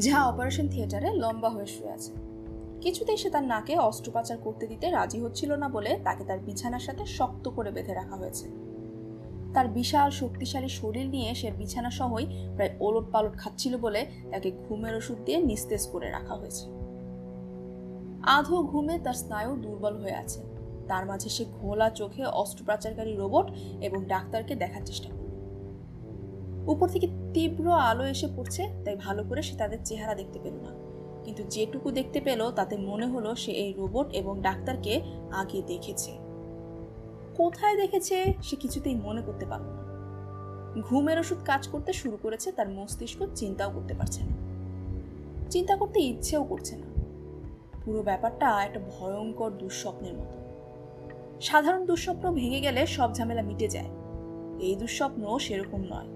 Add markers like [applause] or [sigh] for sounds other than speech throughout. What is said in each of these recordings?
ঝা operation থিয়েটারে লম্বা হয়ে শুয়ে আছে। কিছুতেই সে তার নাকে অস্ত্রোপচার করতে দিতে রাজি হচ্ছিল না বলে তাকে তার বিছানার সাথে শক্ত করে বেঁধে রাখা হয়েছে। তার বিশাল শক্তিশালী শরীর নিয়ে সে বিছানা সহই প্রায় ওলট পালট খাচ্ছিল বলে তাকে ঘুমের ওষুধ দিয়ে নিস্তেজ করে রাখা হয়েছে। আধো ঘুমে তার স্নায়ু দুর্বল হয়ে আছে। তার মাঝে সে ঘোলা চোখে অস্ত্রোপচারকারী রোবট এবং ডাক্তারকে দেখার চেষ্টা করল। উপর থেকে তীব্র আলো এসে পড়ছে, তাই ভালো করে সে তাদের চেহারা দেখতে পেল না। কিন্তু যেটুকু দেখতে পেল, তাতে মনে হলো সে এই রোবট এবং ডাক্তারকে আগে দেখেছে। কোথায় দেখেছে, সে কিছুতেই মনে করতে পারল না। ঘুমের ওষুধ কাজ করতে শুরু করেছে, তার মস্তিষ্ক চিন্তাও করতে পারছে না। চিন্তা করতে ইচ্ছেও করছে না। পুরো ব্যাপারটা একটা ভয়ঙ্কর দুঃস্বপ্নের মতো। সাধারণ দুঃস্বপ্ন ভেঙে গেলে সব ঝামেলা মিটে যায়। এই দুঃস্বপ্ন সেরকম নয়।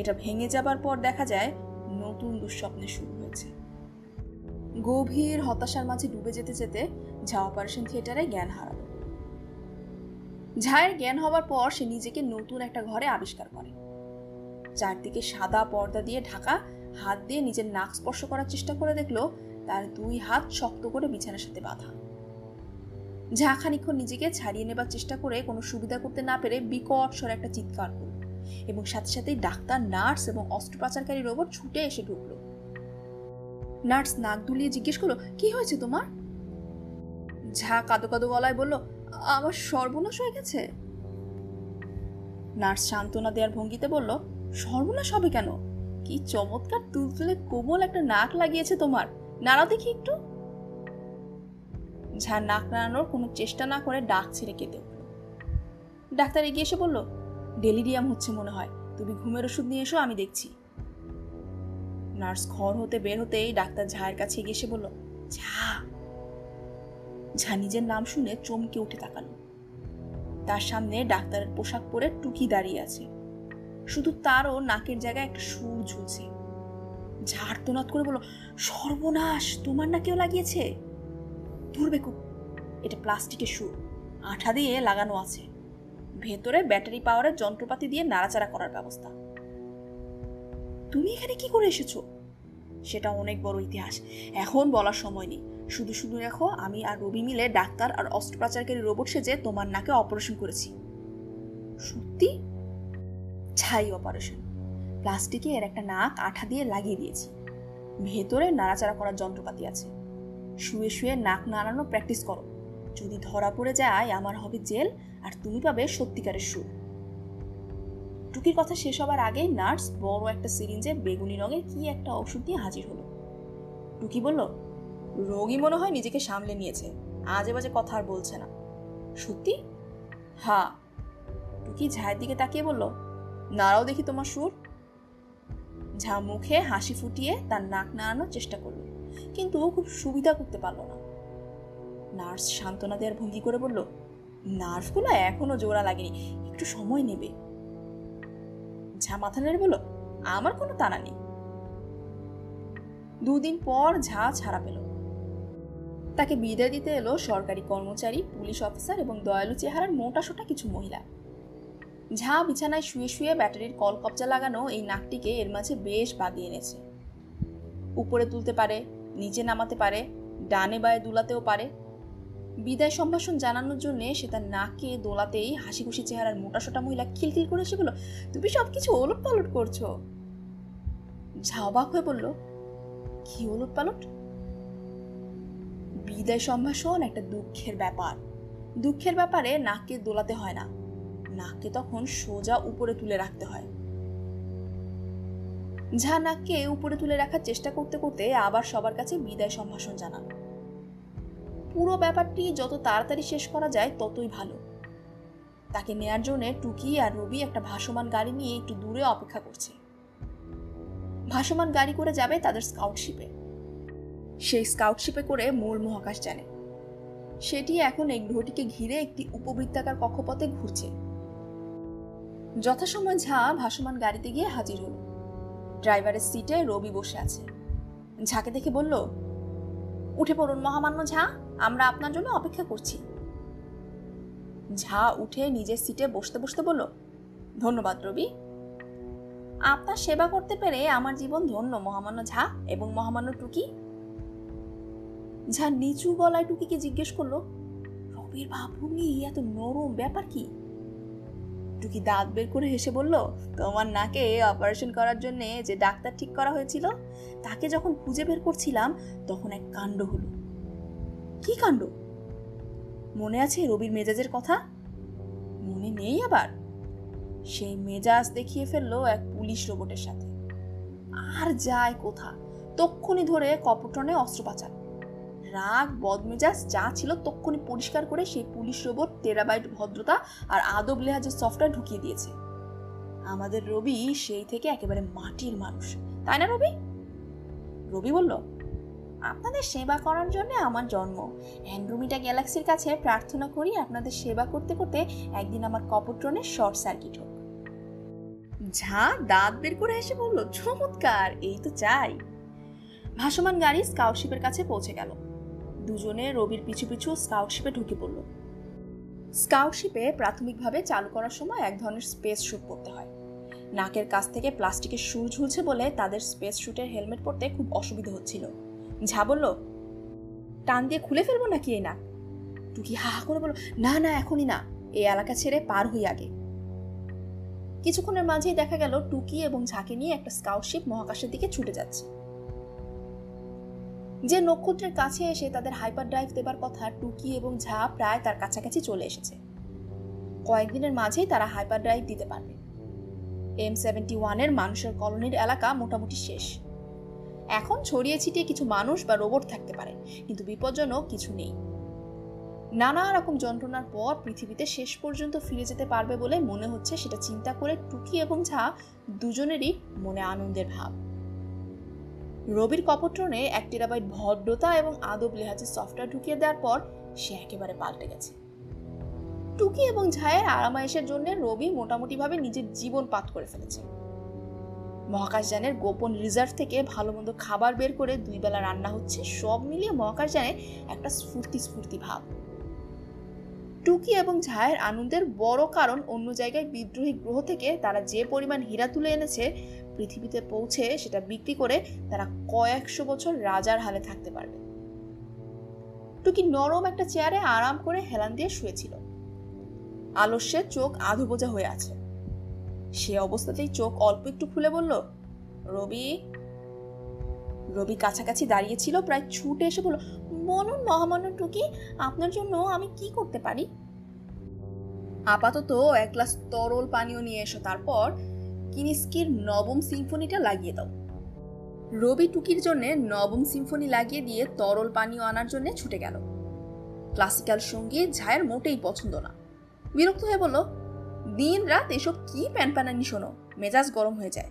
এটা ভেঙে যাবার পর দেখা যায় নতুন দুঃস্বপ্নের শুরু হয়েছে। গভীর হতাশার মাঝে ডুবে যেতে যেতে ঝা অপারেশন থিয়েটারে জ্ঞান হারালো। ঝায়ের জ্ঞান হওয়ার পর সে নিজেকে নতুন একটা ঘরে আবিষ্কার করে। চারদিকে সাদা পর্দা দিয়ে ঢাকা, হাত দিয়ে নিজের নাক স্পর্শ করার চেষ্টা করে দেখল তার দুই হাত শক্ত করে বিছানার সাথে বাঁধা। ঝা খানিক্ষণ নিজেকে ছাড়িয়ে নেবার চেষ্টা করে কোনো সুবিধা করতে না পেরে বিকট স্বরে একটা চিৎকার করল। এবং সাথে সাথেই ডাক্তার, নার্স এবং অস্ত্রোপচারকারী রোবট ছুটে এসে ঢুকলো। নার্স নাক দুলিয়ে জিজ্ঞেস করল, কি হয়েছে তোমার? ঝা কাদো কাদো গলায় বলল, আমার সর্বনাশ হয়ে গেছে। নার্স সান্ত্বনা দেওয়ার ভঙ্গিতে বলল, সর্বনাশ হবে কেন? কি চমৎকার তুলতুলে কোমল একটা নাক লাগিয়েছে তোমার। নাড়াও দেখি একটু। ঝা নাক নাড়ানোর কোনো চেষ্টা না করে ডাক ছেড়ে কেঁদে ডাক্তার এগিয়ে এসে বলল ডেলিরিয়াম হচ্ছে মনে হয়। তুমি ঘুমের ওষুধ নিয়ে এসো, আমি দেখছি। নার্স ঘর হতে বের হতেই ডাক্তার ঝায়ের কাছে এগিয়ে এসে বলল, ঝা। ঝা নিজের নাম শুনে চমকে উঠে তাকালো। তার সামনে ডাক্তারের পোশাক পরে টুকি দাঁড়িয়ে আছে। শুধু তারও নাকের জায়গায় একটা সুর ঝুলছে। ঝাড় তোনাত করে বলো সর্বনাশ, তোমার না কেউ লাগিয়েছে? ধরবে এটা প্লাস্টিকের সুর আঠা দিয়ে লাগানো আছে। ভেতরে ব্যাটারি পাওয়ারের যন্ত্রপাতি দিয়ে নাড়াচাড়া করার ব্যবস্থা। তুমি এখানে কি করে এসেছ? সেটা অনেক বড় ইতিহাস। এখন বলার সময় নেই। শুধু শুধু দেখো আমি আর রবি মিলে ডাক্তার আর অস্ত্রোপচারকারী রোবট সেজে তোমার নাকে অপারেশন করেছি। সত্যি? ছাই অপারেশন। প্লাস্টিকে এর একটা নাক, আঠা দিয়ে লাগিয়ে দিয়েছি। ভেতরে নাড়াচাড়া করার যন্ত্রপাতি আছে। শুয়ে শুয়ে নাক নাড়ানো প্র্যাকটিস করো। যদি ধরা পড়ে যায়, আমার হবে জেল আর তুমি পাবে সত্যিকারের সুর টুকির কথা শেষ হবার আগেই নার্স বড় একটা সিরিঞ্জে বেগুনি রঙের কি একটা ওষুধ দিয়ে হাজির হলো। টুকি বলল, রোগী মনে হয় নিজেকে সামলে নিয়েছে। আজে বাজে কথা আর বলছে না। সত্যি? হ্যাঁ। টুকি ঝায়ের দিকে তাকিয়ে বলল নাড়াও দেখি তোমার সুর। ঝা মুখে হাসি ফুটিয়ে তার নাক নাড়ানোর চেষ্টা করল, কিন্তু খুব সুবিধা করতে পারল না। নার্স সান্ত্বনা দেওয়ার ভঙ্গি করে বলল নার্ভগুলো এখনও জোড়া লাগেনি। একটু সময় নেবে। ঝা মাথা নেড়ে বলল আমার কোনো তানা নেই। দুদিন পর ঝা ছাড়া পেল। তাকে বিদায় দিতে এলো সরকারি কর্মচারী, পুলিশ অফিসার এবং দয়ালু চেহারার মোটা সোটা কিছু মহিলা। ঝা বিছানায় শুয়ে শুয়ে ব্যাটারির কল কবজা লাগানো এই নাকটিকে এর মাঝে বেশ বাগিয়ে এনেছে। উপরে তুলতে পারে, নিচে নামাতে পারে, ডানে বায়ে দুলাতেও পারে বিদায় সম্ভাষণ জানানোর জন্য সে তার নাকে, দোলাতেই হাসি খুশি চেহারার মোটা সোটা মহিলা খিলখিল করে এসে বলল, তুমি সব কিছু ওলট পালট করছ? ঝা অবাক হয়ে বলল, কি ওলট পালট বিদায় সম্ভাষণ একটা দুঃখের ব্যাপার। দুঃখের ব্যাপারে নাককে দোলাতে হয় না। নাককে তখন সোজা উপরে তুলে রাখতে হয়। ঝা নাককে উপরে তুলে রাখার চেষ্টা করতে করতে আবার সবার কাছে বিদায় সম্ভাষণ জানানো পুরো ব্যাপারটি যত তাড়াতাড়ি শেষ করা যায় ততই ভালো। তাকে নেয়ার জন্য টুকি আর রবি একটা ভাসমান গাড়ি নিয়ে একটু দূরে অপেক্ষা করছে। ভাসমান গাড়ি করে যাবে তাদের স্কাউটশিপে সেই স্কাউটশিপে করে মূল মহাকাশ জানে সেটি এখন এই গ্রহটিকে ঘিরে একটি উপবৃত্তাকার কক্ষপথে ঘুরছে। যথাসময় ঝা ভাসমান গাড়িতে গিয়ে হাজির হল। ড্রাইভারের সিটে রবি বসে আছে। ঝাকে দেখে বলল, উঠে পড়ুন মহামান্য ঝা। আমরা আপনার জন্য অপেক্ষা করছি। ঝা উঠে নিজের সিটে বসতে বসতে বলল, ধন্যবাদ রবি। আপনার সেবা করতে পেরে আমার জীবন ধন্য, মহামান্য ঝা এবং মহামান্য টুকি। ঝা নিচু গলায় টুকিকে জিজ্ঞেস করল, রবির ভাবভঙ্গি এত নরম, ব্যাপার কি? টুকি দাঁত বের করে হেসে বলল, তোমার নাকে অপারেশন করার জন্য যে ডাক্তার ঠিক করা হয়েছিল, তাকে যখন খুঁজে বের করছিলাম, তখন এক কাণ্ড হলো। কি কাণ্ড? মনে আছে রবির মেজাজের কথা? মনে নেই আবার। সেই মেজাজ দেখিয়ে ফেলল এক পুলিশ রোবটের সাথে। আর যায় কোথা? তক্ষুনি ধরে কপটনে অস্ত্রোপাচার রাগ, বদমেজাজ যা ছিল তক্ষুনি পরিষ্কার করে সেই পুলিশ রোবট টেরাবাইট ভদ্রতা আর আদব লেহাজের সফটওয়্যার ঢুকিয়ে দিয়েছে। আমাদের রবি সেই থেকে একেবারে মাটির মানুষ। তাই না রবি? রবি বলল আপনাদের সেবা করার জন্য আমার জন্ম। অ্যান্ড্রোমিটা গ্যালাক্সির কাছে প্রার্থনা করি আপনাদের সেবা করতে করতে একদিন আমার কপট্রনের শর্ট সার্কিট হোক। ঝা, দাঁত বের করে এসে বলল, চমৎকার, এই তো চাই। ভাসমান গাড়ি স্কাউটশিপের কাছে পৌঁছে গেল। দুজনে রবির পিছু পিছু স্কাউটশিপে ঢুকে পড়ল। স্কাউটশিপে প্রাথমিকভাবে চালু করার সময় এক ধরনের স্পেস শ্যুট পরতে হয়। নাকের কাছ থেকে প্লাস্টিকের সুর ঝুলছে বলে তাদের স্পেস শ্যুটের হেলমেট পরতে খুব অসুবিধা হচ্ছিল। ঝা বলল, টান দিয়ে খুলে ফেলব নাকি এই নাক? টুকি হা হা করে বলল, না না, এখনই না। এই এলাকা ছেড়ে পার হই আগে। কিছুক্ষণের মাঝেই দেখা গেল টুকি এবং ঝাঁকে নিয়ে একটা স্কাউটশিপ মহাকাশের দিকে ছুটে যাচ্ছে। যে নক্ষত্রের কাছে এসে তাদের হাইপার ড্রাইভ দেবার কথা টুকি এবং ঝা প্রায় তার কাছাকাছি চলে এসেছে। কয়েকদিনের মাঝেই তারা হাইপার ড্রাইভ দিতে পারবে। এম সেভেন্টি ওয়ানের মানুষের কলোনির এলাকা মোটামুটি শেষ। এখন ছড়িয়ে ছিটিয়ে কিছু মানুষ বা রোবট থাকতে পারে, কিন্তু বিপজ্জনক কিছু নেই। নানা রকম যন্ত্রণার পর পৃথিবীতে শেষ পর্যন্ত ফিরে যেতে পারবে বলে মনে হচ্ছে সেটা চিন্তা করে টুকি এবং ঝা দুজনেরই মনে আনন্দের ভাব। রবির কপট্রনে এক টেরাবাইট ভদ্রতা এবং আদব লেহাজের সফটওয়্যার ঢুকিয়ে দেওয়ার পর সে একেবারে পাল্টে গেছে। টুকি এবং ঝায়ের আরামায়েশের জন্য রবি মোটামুটিভাবে নিজের জীবন পাত করে ফেলেছে। মহাকাশযানের গোপন রিজার্ভ থেকে ভালো মন্দ খাবার বের করে দুই বেলা রান্না হচ্ছে। সব মিলিয়ে মহাকাশযানে একটা স্ফূর্তি স্ফূর্তি ভাব। টুকি এবং ঝায়ের আনন্দের বড় কারণ অন্য জায়গায় বিদ্রোহী গ্রহ থেকে তারা যে পরিমাণ হীরা তুলে এনেছে, পৃথিবীতে পৌঁছে সেটা বিক্রি করে তারা কয়েকশো বছর রাজার হালে থাকতে পারবে। টুকি নরম একটা চেয়ারে আরাম করে হেলান দিয়ে শুয়েছিল। আলস্যের চোখ আধো বোঝা হয়ে আছে। সে অবস্থাতেই চোখ অল্প একটু খুলে বলল, রবি? রবি কাছাকাছি দাঁড়িয়েছিল, প্রায় ছুটে এসে বলল, বলুন মহামান্য টুকি, আপনার জন্য আমি কি করতে পারি? আপাতত এক গ্লাস তরল পানীয় নিয়ে এসো, তারপর কিনিস্কির নবম সিম্ফনিটা লাগিয়ে দাও। রবি টুকির জন্য নবম সিম্ফনি লাগিয়ে দিয়ে তরল পানীয় আনার জন্য ছুটে গেল। ক্লাসিক্যাল সংগীত ঝায়ের মোটেই পছন্দ না। বিরক্ত হয়ে বলল দিন রাত এসব কি প্যান প্যানানি শোনো, মেজাজ গরম হয়ে যায়।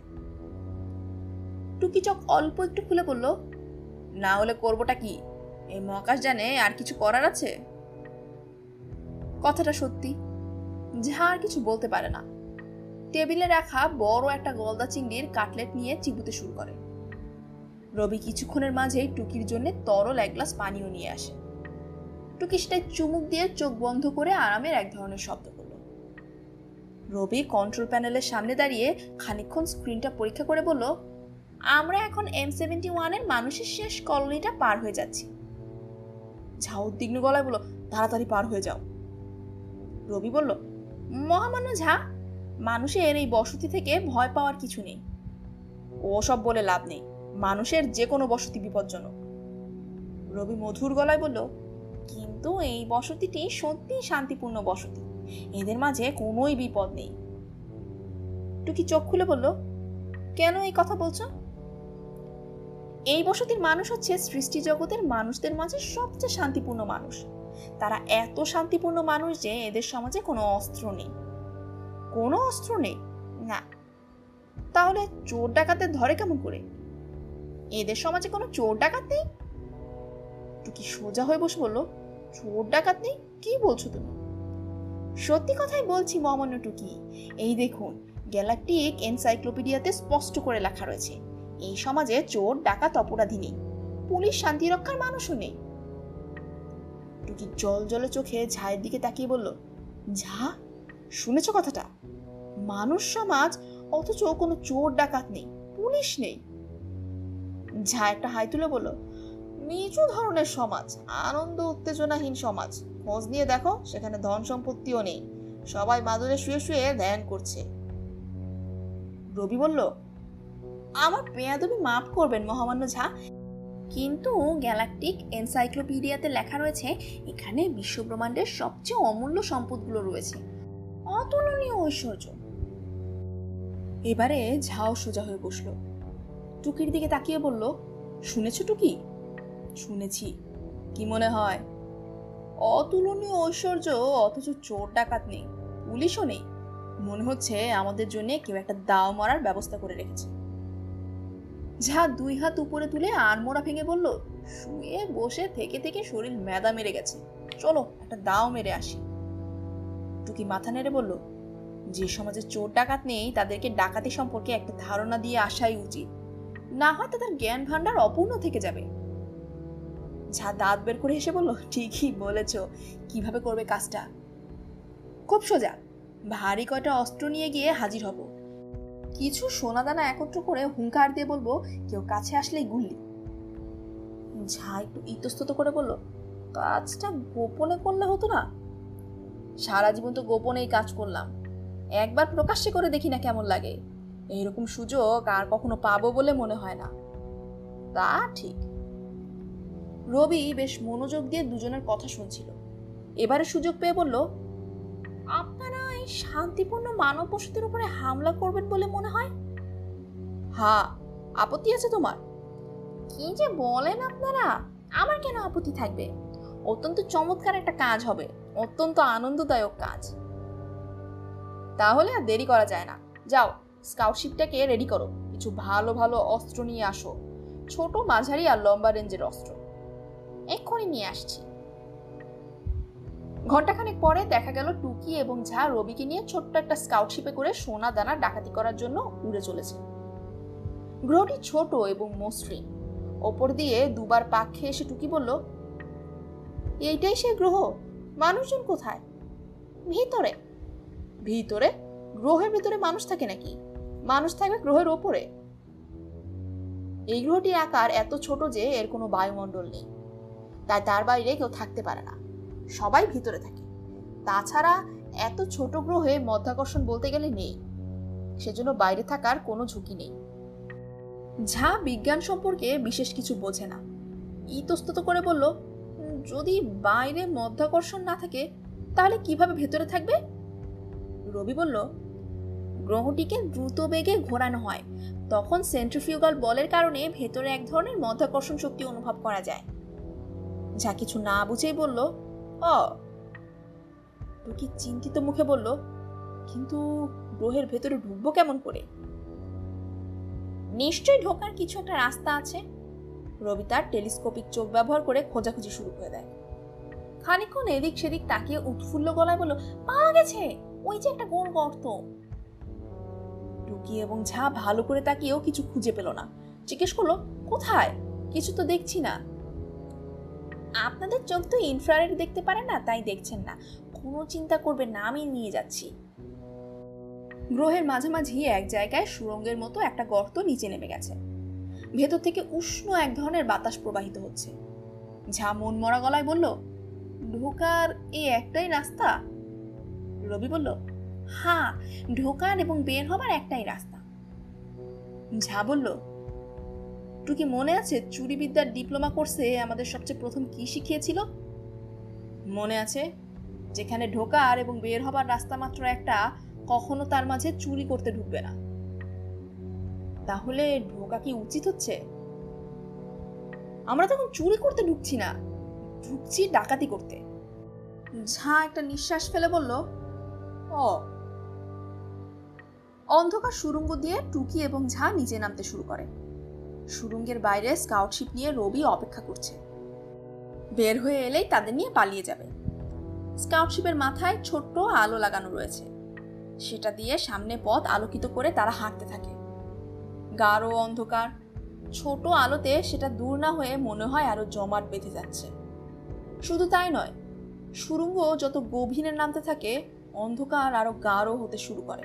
টুকি চোখ অল্প একটু খুলে বলল, না হলে করবোটা কি? এই মহাকাশ জানে আর কিছু করার আছে? কথাটা সত্যি যা আর কিছু বলতে পারে না। টেবিলে রাখা বড় একটা গলদা চিংড়ির কাটলেট নিয়ে চিবুতে শুরু করে। রবি কিছুক্ষণের মাঝেই টুকির জন্য তরল এক গ্লাস পানিও নিয়ে আসে। টুকি সেটাই চুমুক দিয়ে চোখ বন্ধ করে আরামের এক ধরনের শব্দ। রবি কন্ট্রোল প্যানেলের সামনে দাঁড়িয়ে খানিক্ষণ স্ক্রিনটা পরীক্ষা করে বলল, আমরা এখন এম সেভেন্টি ওয়ানের মানুষের শেষ কলোনিটা পার হয়ে যাচ্ছি। ঝা উদ্বিগ্ন গলায় বলল, তাড়াতাড়ি পার হয়ে যাও। রবি বলল, মহামান্য ঝা, মানুষের এই বসতি থেকে ভয় পাওয়ার কিছু নেই। ওসব বলে লাভ নেই, মানুষের যে কোনো বসতি বিপজ্জনক। রবি মধুর গলায় বলল, কিন্তু এই বসতিটি সত্যি শান্তিপূর্ণ বসতি। এদের মাঝে কোনোই বিপদ নেই। টুকি চোখ খুলে বলল, কেন এই কথা বলছো? এই বসতির মানুষ হচ্ছে সৃষ্টি জগতের মানুষদের মাঝে সবচেয়ে শান্তিপূর্ণ মানুষ। তারা এত শান্তিপূর্ণ মানুষ যে এদের সমাজে কোনো অস্ত্র নেই। কোনো অস্ত্র নেই? না। তাহলে চোর ডাকাতের ধরে কেমন করে? এদের সমাজে কোনো চোর ডাকাত নেই? টুকি সোজা হয়ে বসে বলল, চোর ডাকাত নেই? কি বলছো তুমি? সত্যি কথাই বলছি মহামান্য টুকি। এই দেখুন, গ্যালাকটিক এনসাইক্লোপিডিয়াতে স্পষ্ট করে লেখা রয়েছে, এই সমাজে চোর, ডাকাত অপরাধী নেই পুলিশ শান্তি রক্ষার মানুষও নেই। টুকি জল জলে চোখে ঝায়ের দিকে তাকিয়ে বলল, ঝা, শুনেছ কথাটা? মানুষ সমাজ, অথচ কোনো চোর, ডাকাত নেই, পুলিশ নেই। ঝা একটা হাই তুলে বলল নিচু ধরনের সমাজ, আনন্দ উত্তেজনাহীন সমাজ। খোঁজ নিয়ে দেখো, সেখানে ধন সম্পত্তিও নেই। সবাই মাদুরে শুয়ে শুয়ে ধ্যান করছে। রবি বলল, আমার বেয়াদবি মাফ করবেন মহামান্য ঝা। কিন্তু গ্যালাকটিক এনসাইক্লোপিডিয়াতে লেখা রয়েছে, এখানে বিশ্বব্রহ্মাণ্ডের সবচেয়ে অমূল্য সম্পদগুলো রয়েছে। অতুলনীয় ঐশ্বর্য। এবারে ঝাও সোজা হয়ে বসল। টুকির দিকে তাকিয়ে বলল, শুনেছ টুকি? শুনেছি। কি মনে হয়? অতুলনীয় ঐশ্বর্য, অথচ চোর ডাকাত নেই, পুলিশও নেই। মনে হচ্ছে আমাদের জন্য কেউ একটা দাও মারার ব্যবস্থা করে রেখেছে। যা দুই হাত উপরে তুলে আড়মোড়া ভেঙে বলল, শুয়ে বসে থেকে থেকে শরীর মেদা মেরে গেছে। চলো, একটা দাও মেরে আসি। টুকি মাথা নেড়ে বলল, যে সমাজে চোর ডাকাত নেই, তাদেরকে ডাকাতি সম্পর্কে একটা ধারণা দিয়ে আসাই উচিত। না হয় তাদের জ্ঞান ভান্ডার অপূর্ণ থেকে যাবে। যা দাঁত বের করে এসে বলল, ঠিকই বলেছ। কীভাবে করবে কাজটা? খুব সোজা। ভারী কয়টা অস্ত্র নিয়ে গিয়ে হাজির হব। কিছু সোনাদানা একত্র করে হুঙ্কার দিয়ে বলব, কেউ কাছে আসলেই গুল্লি। ঝা একটু ইতস্তত করে বলল, কাজটা গোপনে করলে হতো না? সারা জীবন তো গোপনেই কাজ করলাম। একবার প্রকাশ্যে করে দেখি না কেমন লাগে। এইরকম সুযোগ আর কখনো পাবো বলে মনে হয় না। তা ঠিক। রবি বেশ মনোযোগ দিয়ে দুজনের কথা শুনছিল। এবারে সুযোগ পেয়ে বলল, আপনারা এই শান্তিপূর্ণ মানব বসতির উপরে হামলা করবেন বলে মনে হয়? হ্যাঁ আপত্তি আছে তোমার। কি যে বলেন আপনারা? আমার কেন আপত্তি থাকবে? অত্যন্ত চমৎকার একটা কাজ হবে, অত্যন্ত আনন্দদায়ক কাজ। তাহলে আর দেরি করা যায় না। যাও, স্কাউটশিপটাকে রেডি করো। কিছু ভালো ভালো অস্ত্র নিয়ে আসো। ছোট মাঝারি আর লম্বা রেঞ্জের অস্ত্র। এক্ষুনি নিয়ে আসছি। ঘন্টাখানেক পরে দেখা গেল টুকি এবং ঝা রবিকে নিয়ে ছোট্ট একটা স্কাউটশিপে করে সোনা দানা ডাকাতি করার জন্য উড়ে চলেছে। গ্রহটি ছোট এবং মসৃণ। ওপর দিয়ে দুবার পাক খেয়ে এসে টুকি বলল, এইটাই সে গ্রহ? মানুষজন কোথায়? ভিতরে? ভিতরে? গ্রহের ভিতরে মানুষ থাকে নাকি? মানুষ থাকবে গ্রহের ওপরে? এই গ্রহটির আকার এত ছোট যে এর কোনো বায়ুমণ্ডল নেই। তাই তার বাইরে কেউ থাকতে পারে না। সবাই ভিতরে থাকে। তাছাড়া এত ছোট গ্রহে মধ্যাকর্ষণ বলতে গেলে নেই। সেজন্য বাইরে থাকার কোনো ঝুঁকি নেই। ঝা বিজ্ঞান সম্পর্কে বিশেষ কিছু বোঝে না। ইতস্তত করে বলল যদি বাইরে মধ্যাকর্ষণ না থাকে, তাহলে কীভাবে ভেতরে থাকবে? রবি বলল, গ্রহটিকে দ্রুত বেগে ঘোরানো হয়। তখন সেন্ট্রিফিউগাল বলের কারণে ভেতরে এক ধরনের মধ্যাকর্ষণ শক্তি অনুভব করা যায়। যা কিছু না বুঝেই বলল, অ। টুকি চিন্তিত মুখে বলল, কিন্তু গ্রহের ভেতরে ঢুকবো কেমন করে? নিশ্চয়ই ঢোকার কিছু একটা রাস্তা আছে। রবি তার টেলিস্কোপিক চোখ ব্যবহার করে খোঁজাখুঁজি শুরু করে দেয়। খানিক্ষণ এদিক সেদিক তাকিয়ে উৎফুল্ল গলায় বলল, পাওয়া গেছে! ওই যে একটা গোল গর্ত! টুকি এবং ঝা ভালো করে তাকিয়েও কিছু খুঁজে পেল না। জিজ্ঞেস করল, কোথায়? কিছু তো দেখছি না। আপনাদের চোখ তো ইনফ্রারেড দেখতে পারে না, তাই দেখছেন না। কোনো চিন্তা করবেন না, আমি নিয়ে যাচ্ছি। গ্রহের মাঝামাঝি এক জায়গায় সুরঙ্গের মতো একটা গর্ত নিচে নেমে গেছে। ভেতর থেকে উষ্ণ এক ধরনের বাতাস প্রবাহিত হচ্ছে। ঝা মন মরা গলায় বলল, ঢোকার এই একটাই রাস্তা? রবি বলল হ্যাঁ ঢোকার এবং বের হবার একটাই রাস্তা। ঝা বলল টুকি মনে আছে চুরিবিদ্যার ডিপ্লোমা কোর্সে আমাদের সবচেয়ে প্রথম কি শিখিয়েছিল? মনে আছে যেখানে ঢোকার এবং বের হবার রাস্তা মাত্র একটা, কখনো তার মাঝে চুরি করতে ঢুকবে না। তাহলে ঢোকা কি উচিত হচ্ছে? আমরা তখন চুরি করতে ঢুকছি না, ঢুকছি ডাকাতি করতে। ঝা একটা নিঃশ্বাস ফেলে বলল, ও। অন্ধকার সুরঙ্গ দিয়ে টুকি এবং ঝা নিচে নামতে শুরু করে। সুরঙ্গের বাইরে স্কাউটশিপ নিয়ে রবি অপেক্ষা করছে। বের হয়ে এলেই তাদের নিয়ে পালিয়ে যাবে। স্কাউটশিপের মাথায় ছোট্ট আলো লাগানো রয়েছে। সেটা দিয়ে সামনে পথ আলোকিত করে তারা হাঁটতে থাকে। গাঢ় অন্ধকার। ছোট আলোতে সেটা দূর না হয়ে মনে হয় আরও জমাট বেঁধে যাচ্ছে। শুধু তাই নয়, সুরঙ্গ যত গভীরে নামতে থাকে, অন্ধকার আরও গাঢ় হতে শুরু করে।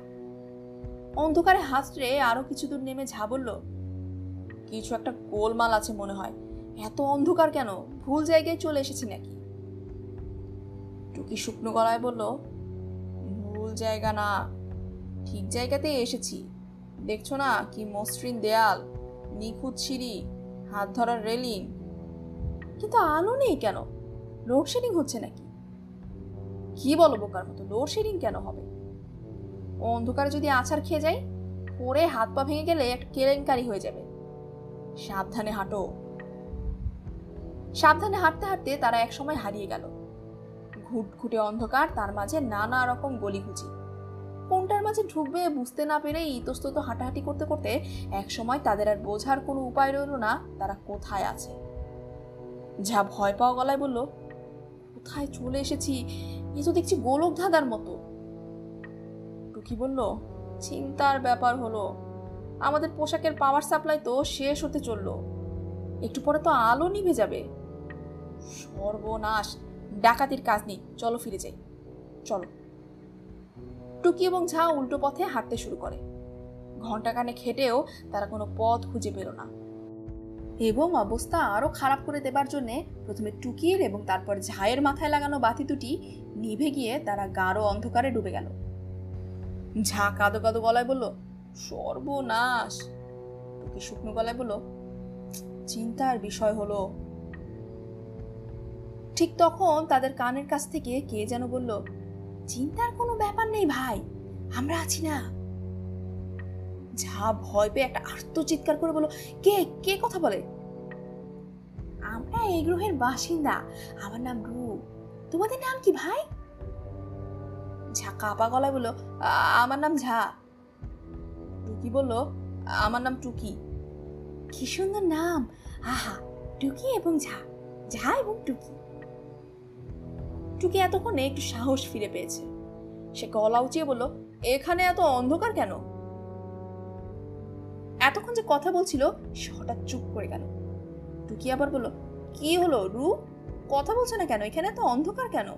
অন্ধকারে হাতড়ে আরও কিছু দূর নেমে ঝা বলল কিছু একটা গোলমাল আছে মনে হয়। এত অন্ধকার কেন? ভুল জায়গায় চলে এসেছি নাকি? টুকি শুকনো গলায় বলল, ভুল জায়গা না। ঠিক জায়গাতেই এসেছি। দেখছ না কি মসৃণ দেয়াল, নিখুঁত সিঁড়ি, হাত ধরার রেলিং। কিন্তু আলো নেই কেন? লোডশেডিং হচ্ছে নাকি? কি বলো বোকার মতো, লোডশেডিং কেন হবে? অন্ধকারে যদি আছাড় খেয়ে যায় পরে হাত পা ভেঙে গেলে একটা কেলেঙ্কারি হয়ে যাবে। সাবধানে হাঁটো। সাবধানে হাঁটতে হাঁটতে তারা একসময় হারিয়ে গেল। ঘুটঘুটে অন্ধকার, তার মাঝে নানা রকম গলিগুচি কোনটার মাঝে ঢুকবে বুঝতে না পেরে ইতস্তত হাঁটাহাঁটি করতে করতে একসময় তাদের আর বোঝার কোনো উপায় রইল না, তারা কোথায় আছে? যা ভয় পাওয়া গলায় বলল, কোথায় চলে এসেছি? এ তো দেখছি গোলক ধাঁধার মতো। টুকি বলল, চিন্তার ব্যাপার হলো। আমাদের পোশাকের পাওয়ার সাপ্লাই তো শেষ হতে চলল। একটু পরে তো আলো নিভে যাবে। সর্বনাশ। ডাকাতির কাজ নেই। চলো ফিরে যাই। চলো। টুকি এবং ঝা উল্টো পথে হাঁটতে শুরু করে। ঘন্টাখানে খেটেও তারা কোনো পথ খুঁজে পেল না। এবং অবস্থা আরও খারাপ করে দেবার জন্যে প্রথমে টুকির এবং তারপর ঝায়ের মাথায় লাগানো বাতি দুটি নিভে গিয়ে তারা গাঢ় অন্ধকারে ডুবে গেল। ঝা কাদো কাদো গলায় বলল সর্বনাশ। টুকি শুকনো গলায় বলল, চিন্তার বিষয় হলো। ঠিক তখন তাদের কানের কাছ থেকে কে যেন বলল, চিন্তার কোনো ব্যাপার নেই ভাই, আমরা আছি না। ঝা ভয় পেয়ে একটা আর্ত চিৎকার করে বলো কে কে কথা বলে? আমরা এই গ্রহের বাসিন্দা, আমার নাম রু। তোমাদের নাম কি ভাই? ঝা কাপা গলায় বলল, "আ- আমার নাম ঝা। টুকি বলল? আমার নাম টুকি। কি সুন্দর নাম। আহা টুকি এবং ঝা। ঝা এবং টুকি। টুকি এতক্ষণে একটু সাহস ফিরে পেয়েছে। সে গলা উঁচিয়ে বলল এখানে এত অন্ধকার কেন? এতক্ষণ যে কথা বলছিল সে হঠাৎ চুপ করে গেল। টুকি আবার বলল কি হলো রু? কথা বলছে না কেন? এখানে এত অন্ধকার কেন?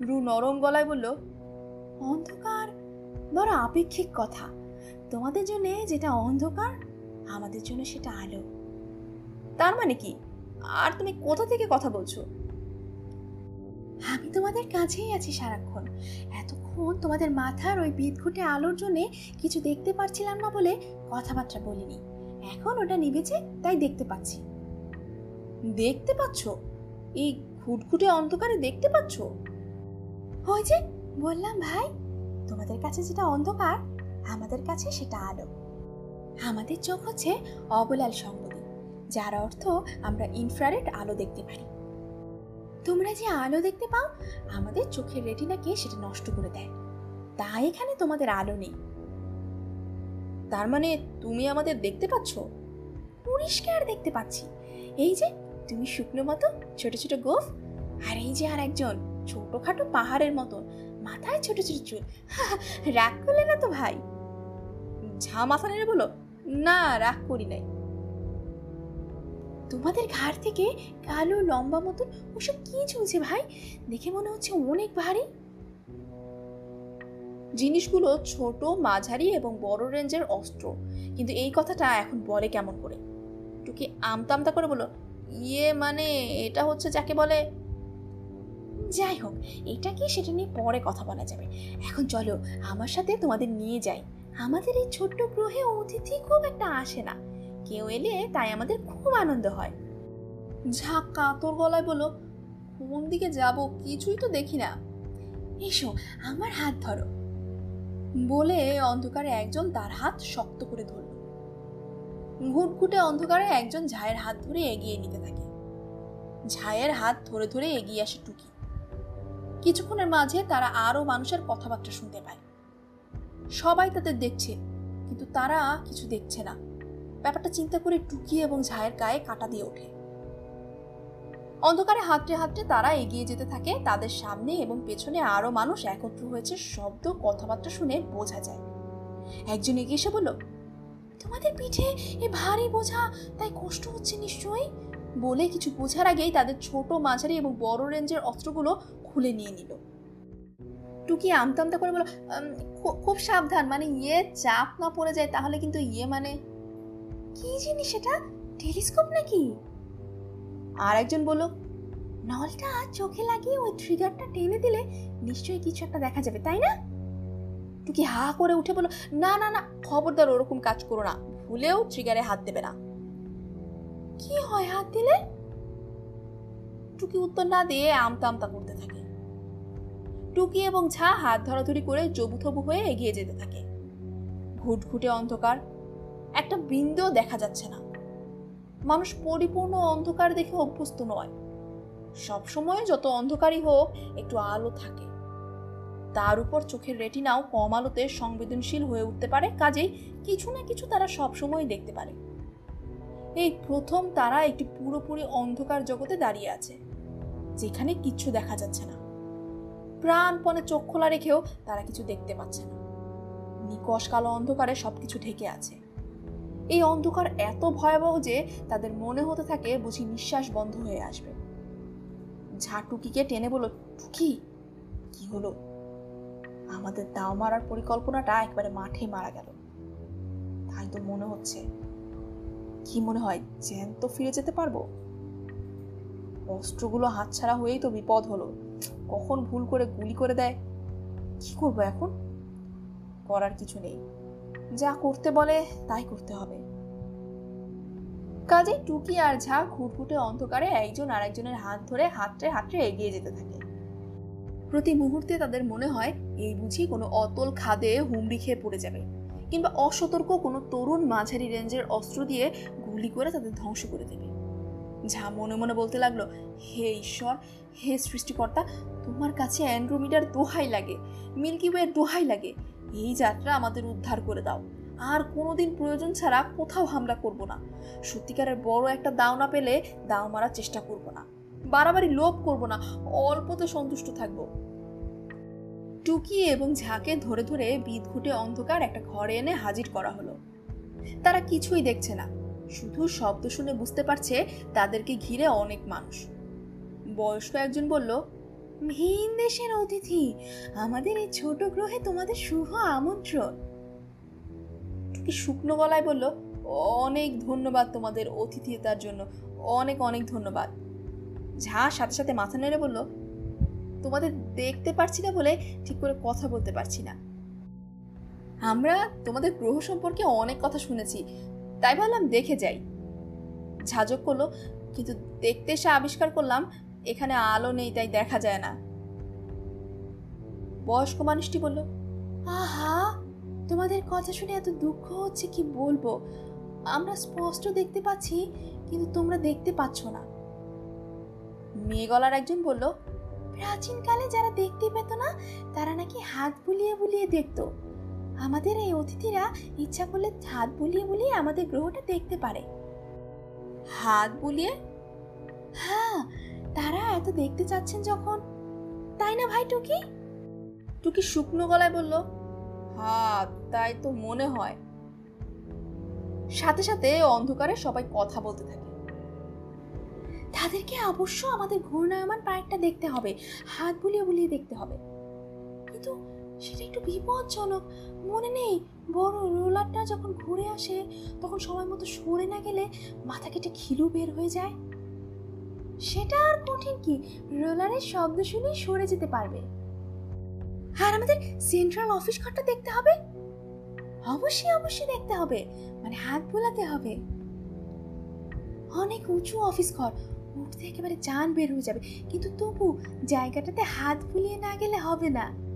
রু নরম গলায় বলল অন্ধকার? বড় আপেক্ষিক কথা। তোমাদের জন্য যেটা অন্ধকার, আমাদের জন্য সেটা আলো। তার মানে কি? আর তুমি কোথা থেকে কথা বলছো? আমি তোমাদের কাছেই আছি সারাক্ষণ। এতক্ষণ তোমাদের মাথার ওই বিদঘুটে আলোর জন্য কিছু দেখতে পারছিলাম না বলে কথাবার্তা বলিনি। এখন ওটা নিভেছে, তাই দেখতে পাচ্ছি। দেখতে পাচ্ছ? এই ঘুটঘুটে অন্ধকারে দেখতে পাচ্ছ? ওই যে, বললাম ভাই, তোমাদের কাছে যেটা অন্ধকার আমাদের কাছে সেটা আলো। আমাদের চোখ হচ্ছে অবলাল সংগতি যার অর্থ আমরা ইনফ্রারেড আলো দেখতে পারি। তোমরা যে আলো দেখতে পাও, আমাদের চোখের রেটিনাকে সেটা নষ্ট করে দেয়। তাই এখানে তোমাদের আলো নেই। তার মানে তুমি আমাদের দেখতে পাচ্ছ? পরিষ্কার দেখতে পাচ্ছি। এই যে তুমি শুকনো মতো, ছোট ছোট গোফ, আর এই যে আর একজন ছোটখাটো পাহাড়ের মতো মাথায় ছোট ছোট চুল। [laughs] রাগ করলে না তো ভাই? ঝা মাথা নেড়ে বলো না, রাগ করি নাই। তোমাদের ঘাড় থেকে কালো লম্বা মতন ওসব কি ঝুলছে ভাই? দেখে মনে হচ্ছে অনেক ভারী। জিনিসগুলো ছোট, মাঝারি এবং বড় রেঞ্জের অস্ত্র, কিন্তু এই কথাটা এখন বলে কেমন করে? টুকি আমতা আমতা করে বলো ইয়ে মানে এটা হচ্ছে যাকে বলে? যাই হোক, এটা কি সেটা নিয়ে পরে কথা বলা যাবে। এখন চলো, আমার সাথে তোমাদের নিয়ে যাই। আমাদের এই ছোট্ট গ্রহে অতিথি খুব একটা আসে না। কেউ এলে তাই আমাদের খুব আনন্দ হয়। ঝাঁক কাতর গলায় বলো কোন দিকে যাব কিছুই তো দেখি না। এসো, আমার হাত ধরো। বলে অন্ধকারে একজন তার হাত শক্ত করে ধরল। ঘুটঘুটে অন্ধকারে একজন ঝায়ের হাত ধরে এগিয়ে নিতে থাকে। ঝায়ের হাত ধরে ধরে এগিয়ে আসে টুকি। কিছুক্ষণের মাঝে তারা আরও মানুষের কথাবার্তা শুনতে পায়। সবাই তাদের দেখছে, কিন্তু তারা কিছু দেখছে না। ব্যাপারটা চিন্তা করে টুকি এবং ঝায়ের গায়ে কাটা দিয়ে ওঠে। অন্ধকারে হাঁটতে হাঁটতে তারা এগিয়ে যেতে থাকে তাদের সামনে এবং পেছনে আরও মানুষ একত্র হয়েছে শব্দ, কথাবার্তা শুনে বোঝা যায়। একজন এগিয়ে এসে বলল, তোমাদের পিঠে এ ভারী বোঝা, তাই কষ্ট হচ্ছে নিশ্চয়ই? বলে কিছু বোঝার আগেই তাদের ছোট মাঝারি এবং বড় রেঞ্জের অস্ত্রগুলো খুলে নিয়ে নিল। টুকি আমতা আমতা করে বলো "উম, খুব সাবধান মানে ইয়ে চাপ না পড়ে যায় তাহলে কিন্তু ইয়ে মানে কি জিনিস এটা? টেলিস্কোপ নাকি? আর একজন বলল নলটা চোখে লাগিয়ে ওই ট্রিগারটা টেনে দিলে নিশ্চয়ই কিছু একটা দেখা যাবে তাই না? টুকি হা করে উঠে বলল না না না খবরদার ওরকম কাজ করো না ভুলেও ট্রিগারে হাত দেবে না। কি হয় হাত দিলে? টুকি উত্তর না দিয়ে আমতা আমতা করতে থাকে। টুকি এবং ঝা হাত ধরাধরি করে জবুথবু হয়ে এগিয়ে যেতে থাকে। ঘুটঘুটে অন্ধকার। একটা বিন্দুও দেখা যাচ্ছে না। মানুষ পরিপূর্ণ অন্ধকার দেখে অভ্যস্ত নয়। সবসময় যত অন্ধকারই হোক, একটু আলো থাকে। তার উপর চোখের রেটিনাও কম আলোতে সংবেদনশীল হয়ে উঠতে পারে, কাজেই কিছু না কিছু তারা সবসময় দেখতে পারে। এই প্রথম তারা একটি পুরোপুরি অন্ধকার জগতে দাঁড়িয়ে আছে, যেখানে কিচ্ছু দেখা যাচ্ছে না। প্রাণপণে চোখ খোলা রেখেও তারা কিছু দেখতে পাচ্ছে না। নিকশ কালো অন্ধকারে সব কিছু ঢেকে আছে। এই অন্ধকার এত ভয়াবহ যে তাদের মনে হতে থাকে বুঝি নিঃশ্বাস বন্ধ হয়ে আসবে। ঝাটুকিকে টেনে বলল, টুকি, কি হলো? আমাদের দাও মারার পরিকল্পনাটা একবারে মাঠে মারা গেল। তাই তো মনে হচ্ছে। কি মনে হয়, জ্যান্ত ফিরে যেতে পারব? অস্ত্রগুলো হাতছাড়া হয়েই তো বিপদ হলো। কখন ভুল করে গুলি করে দেয়? কি করব এখন? করার কিছু নেই। যা করতে বলে, তাই করতে হবে। কাজে টুকি আর ঝা ঘুটঘুটে অন্ধকারে একজন আরেকজনের হাত ধরে হাতড়ে হাতড়ে এগিয়ে যেতে থাকে। প্রতি মুহূর্তে তাদের মনে হয়, এই বুঝি কোনো অতল খাদে হুমড়ি খেয়ে পড়ে যাবে কিংবা অসতর্ক কোনো তরুণ মাঝারি রেঞ্জের অস্ত্র দিয়ে গুলি করে তাদের ধ্বংস করে দেবে। ঝা মনে মনে বলতে লাগল, হে ঈশ্বর, হে সৃষ্টিকর্তা, তোমার কাছে অ্যান্ড্রোমিডার দোহাই লাগে, মিল্কি ওয়ের দোহাই লাগে। এই যাত্রা আমাদের উদ্ধার করে দাও। আর কোনোদিন প্রয়োজন ছাড়া কোথাও হামলা করব না। সত্যিকারের বড় একটা দাও না পেলে দাও মারার চেষ্টা করব না। বাড়াবাড়ি লোভ করব না, অল্পতে সন্তুষ্ট থাকব। টুকি এবং ঝাঁকে ধরে ধরে বিদঘুটে অন্ধকার একটা ঘরে এনে হাজির করা হলো। তারা কিছুই দেখছে না। শুধু শব্দ শুনে বুঝতে পারছে তাদেরকে ঘিরে অনেক মানুষ। বয়স্ক একজন বলল, ভিন দেশের অতিথি, আমাদের এই ছোট গ্রহে তোমাদের শুভ আমন্ত্রণ। টুকি শুকনো গলায় বলল, অনেক ধন্যবাদ তোমাদের অতিথিতার জন্য, অনেক অনেক ধন্যবাদ। ঝা সাথে সাথে মাথা নেড়ে বলল, তোমাদের দেখতে পারছি না বলে ঠিক করে কথা বলতে পারছি না। আমরা তোমাদের গ্রহ সম্পর্কে অনেক কথা শুনেছি তাই ভাবলাম দেখে যাই। ঝাঁজক করল, কিন্তু দেখতে এসে আবিষ্কার করলাম, এখানে আলো নেই, তাই দেখা যায় না। বয়স্ক মানুষটি বলল, আহা, তোমাদের কথা শুনে এত দুঃখ হচ্ছে, কি বলব? আমরা স্পষ্ট দেখতে পাচ্ছি, কিন্তু তোমরা দেখতে পাচ্ছ না। মেয়ে গলার একজন বলল, প্রাচীনকালে যারা দেখতে পেত না, তারা নাকি হাত বুলিয়ে বুলিয়ে দেখতো। আমাদের এই অতিথিরা ইচ্ছা করলে হাত বুলিয়ে বুলিয়ে আমাদের গ্রহটা দেখতে পারে। হাত বুলিয়ে? হ্যাঁ তারা এত দেখতে চাচ্ছেন যখন। তাই না ভাই টুকি? টুকি শুকনো গলায় বলল হ্যাঁ তাই তো মনে হয়। সাথে সাথে অন্ধকারে সবাই কথা বলতে থাকে। তাদেরকে অবশ্য আমাদের ঘূর্ণায়মান পার্কটা দেখতে হবে, হাত বুলিয়ে বুলিয়ে দেখতে হবে। কিন্তু সেটা একটু বিপজ্জনক। মনে নেই, বড় রোলারটা যখন ঘুরে আসে, তখন সময় মতো সরে না গেলে মাথা কেটে খিলু বের হয়ে যায়। সেটা আর কঠিন কি? রোলারের শব্দ শুনেই সরে যেতে পারবে। আর আমাদের সেন্ট্রাল অফিস ঘরটা দেখতে হবে? অবশ্যই অবশ্যই দেখতে হবে। মানে হাত বোলাতে হবে। অনেক উঁচু অফিস ঘর। উঠতে একেবারে জান বের হয়ে যাবে। কিন্তু তবু জায়গাটাতে হাত বুলিয়ে না গেলে হবে না।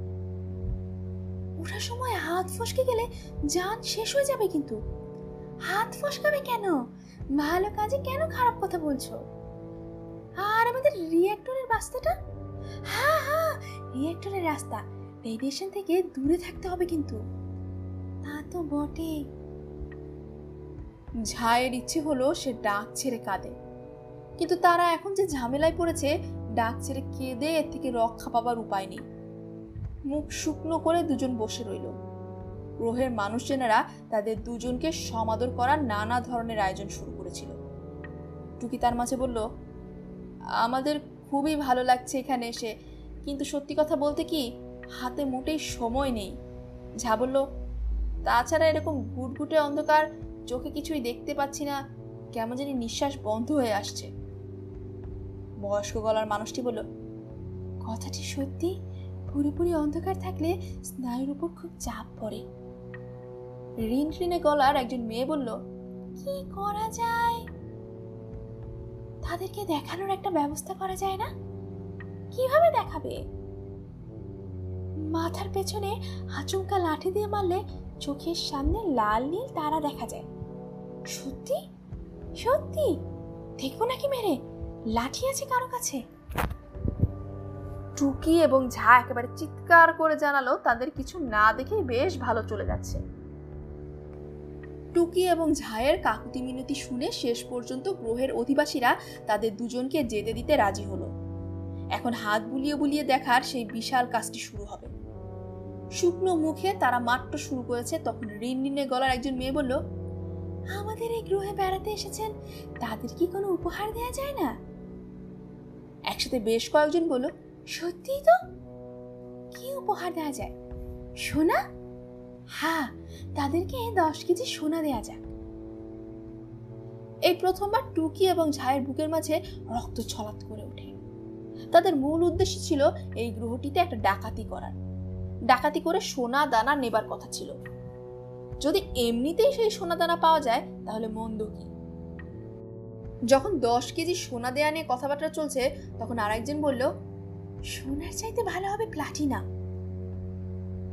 ওঠার সময় হাত ফসকে গেলে জান শেষ হয়ে যাবে কিন্তু। হাত ফসকাবে কেন? ভালো কাজে কেন খারাপ কথা বলছো? আর আমাদের রিয়াক্টরের রাস্তাটা? হ্যাঁ হ্যাঁ রিয়াক্টরের রাস্তা। রেডিয়েশন থেকে দূরে থাকতে হবে কিন্তু। তা তো বটে। ঝায়ের ইচ্ছে হলো সে ডাক ছেড়ে কাঁদে। কিন্তু তারা এখন যে ঝামেলায় পড়েছে, ডাক ছেড়ে কেঁদে এর থেকে রক্ষা পাবার উপায় নেই। মুখ শুকনো করে দুজন বসে রইল। গ্রহের মানুষজনেরা তাদের দুজনকে সমাদর করার নানা ধরনের আয়োজন শুরু করেছিল। টুকি তার মাঝে বলল, আমাদের খুবই ভালো লাগছে এখানে এসে, কিন্তু সত্যি কথা বলতে কি, হাতে মোটেই সময় নেই। ঝা বলল, তাছাড়া এরকম ঘুটঘুটে অন্ধকার, চোখে কিছুই দেখতে পাচ্ছি না, কেমন জানি নিঃশ্বাস বন্ধ হয়ে আসছে। বয়স্ক গলার মানুষটি বলল, কথাটি সত্যি? পুরোপুরি অন্ধকার থাকলে স্নায়ুর উপর খুব চাপ পড়ে। ঋণ ঋণে গলার একজন মেয়ে বলল, কি করা যায়? তাদেরকে দেখানোর একটা ব্যবস্থা করা যায় না? কীভাবে দেখাবে? মাথার পেছনে আচমকা লাঠি দিয়ে মারলে চোখের সামনে লাল নীল তারা দেখা যায়। সত্যি? সত্যি? দেখব নাকি মেরে? লাঠি আছে কারও কাছে? টুকি এবং ঝা একেবারে চিৎকার করে জানালো তাদের কিছু না দেখেই বেশ ভালো চলে যাচ্ছে। টুকি এবং ঝায়ের কাকুতি মিনতি শুনে শেষ পর্যন্ত গ্রহের অধিবাসীরা তাদের দুজনকে যেতে দিতে রাজি হলো। এখন হাত বুলিয়ে বুলিয়ে দেখার সেই বিশাল কাজটি শুরু হবে। শুকনো মুখে তারা মাত্র শুরু করেছে তখন রিনরিনে গলার একজন মেয়ে বলল, আমাদের এই গ্রহে বেড়াতে এসেছেন, তাদের কি কোনো উপহার দেয়া যায় না? একসাথে বেশ কয়েকজন বলল সত্যিই তো? কি উপহার দেওয়া যায়? সোনা? হ্যাঁ তাদেরকে দশ কেজি সোনা দেয়া যাক। এই প্রথমবার টুকি এবং ঝায়ের বুকের মাঝে রক্ত ছলাৎ করে ওঠে। তাদের মূল উদ্দেশ্য ছিল এই গ্রহটিতে একটা ডাকাতি করার। ডাকাতি করে সোনা দানা নেবার কথা ছিল। যদি এমনিতেই সেই সোনা দানা পাওয়া যায়, তাহলে মন্দ কি? যখন দশ কেজি সোনা দেয়া নিয়ে কথাবার্তা চলছে, তখন আরেকজন বলল সোনার চাইতে ভালো হবে প্লাটিনাম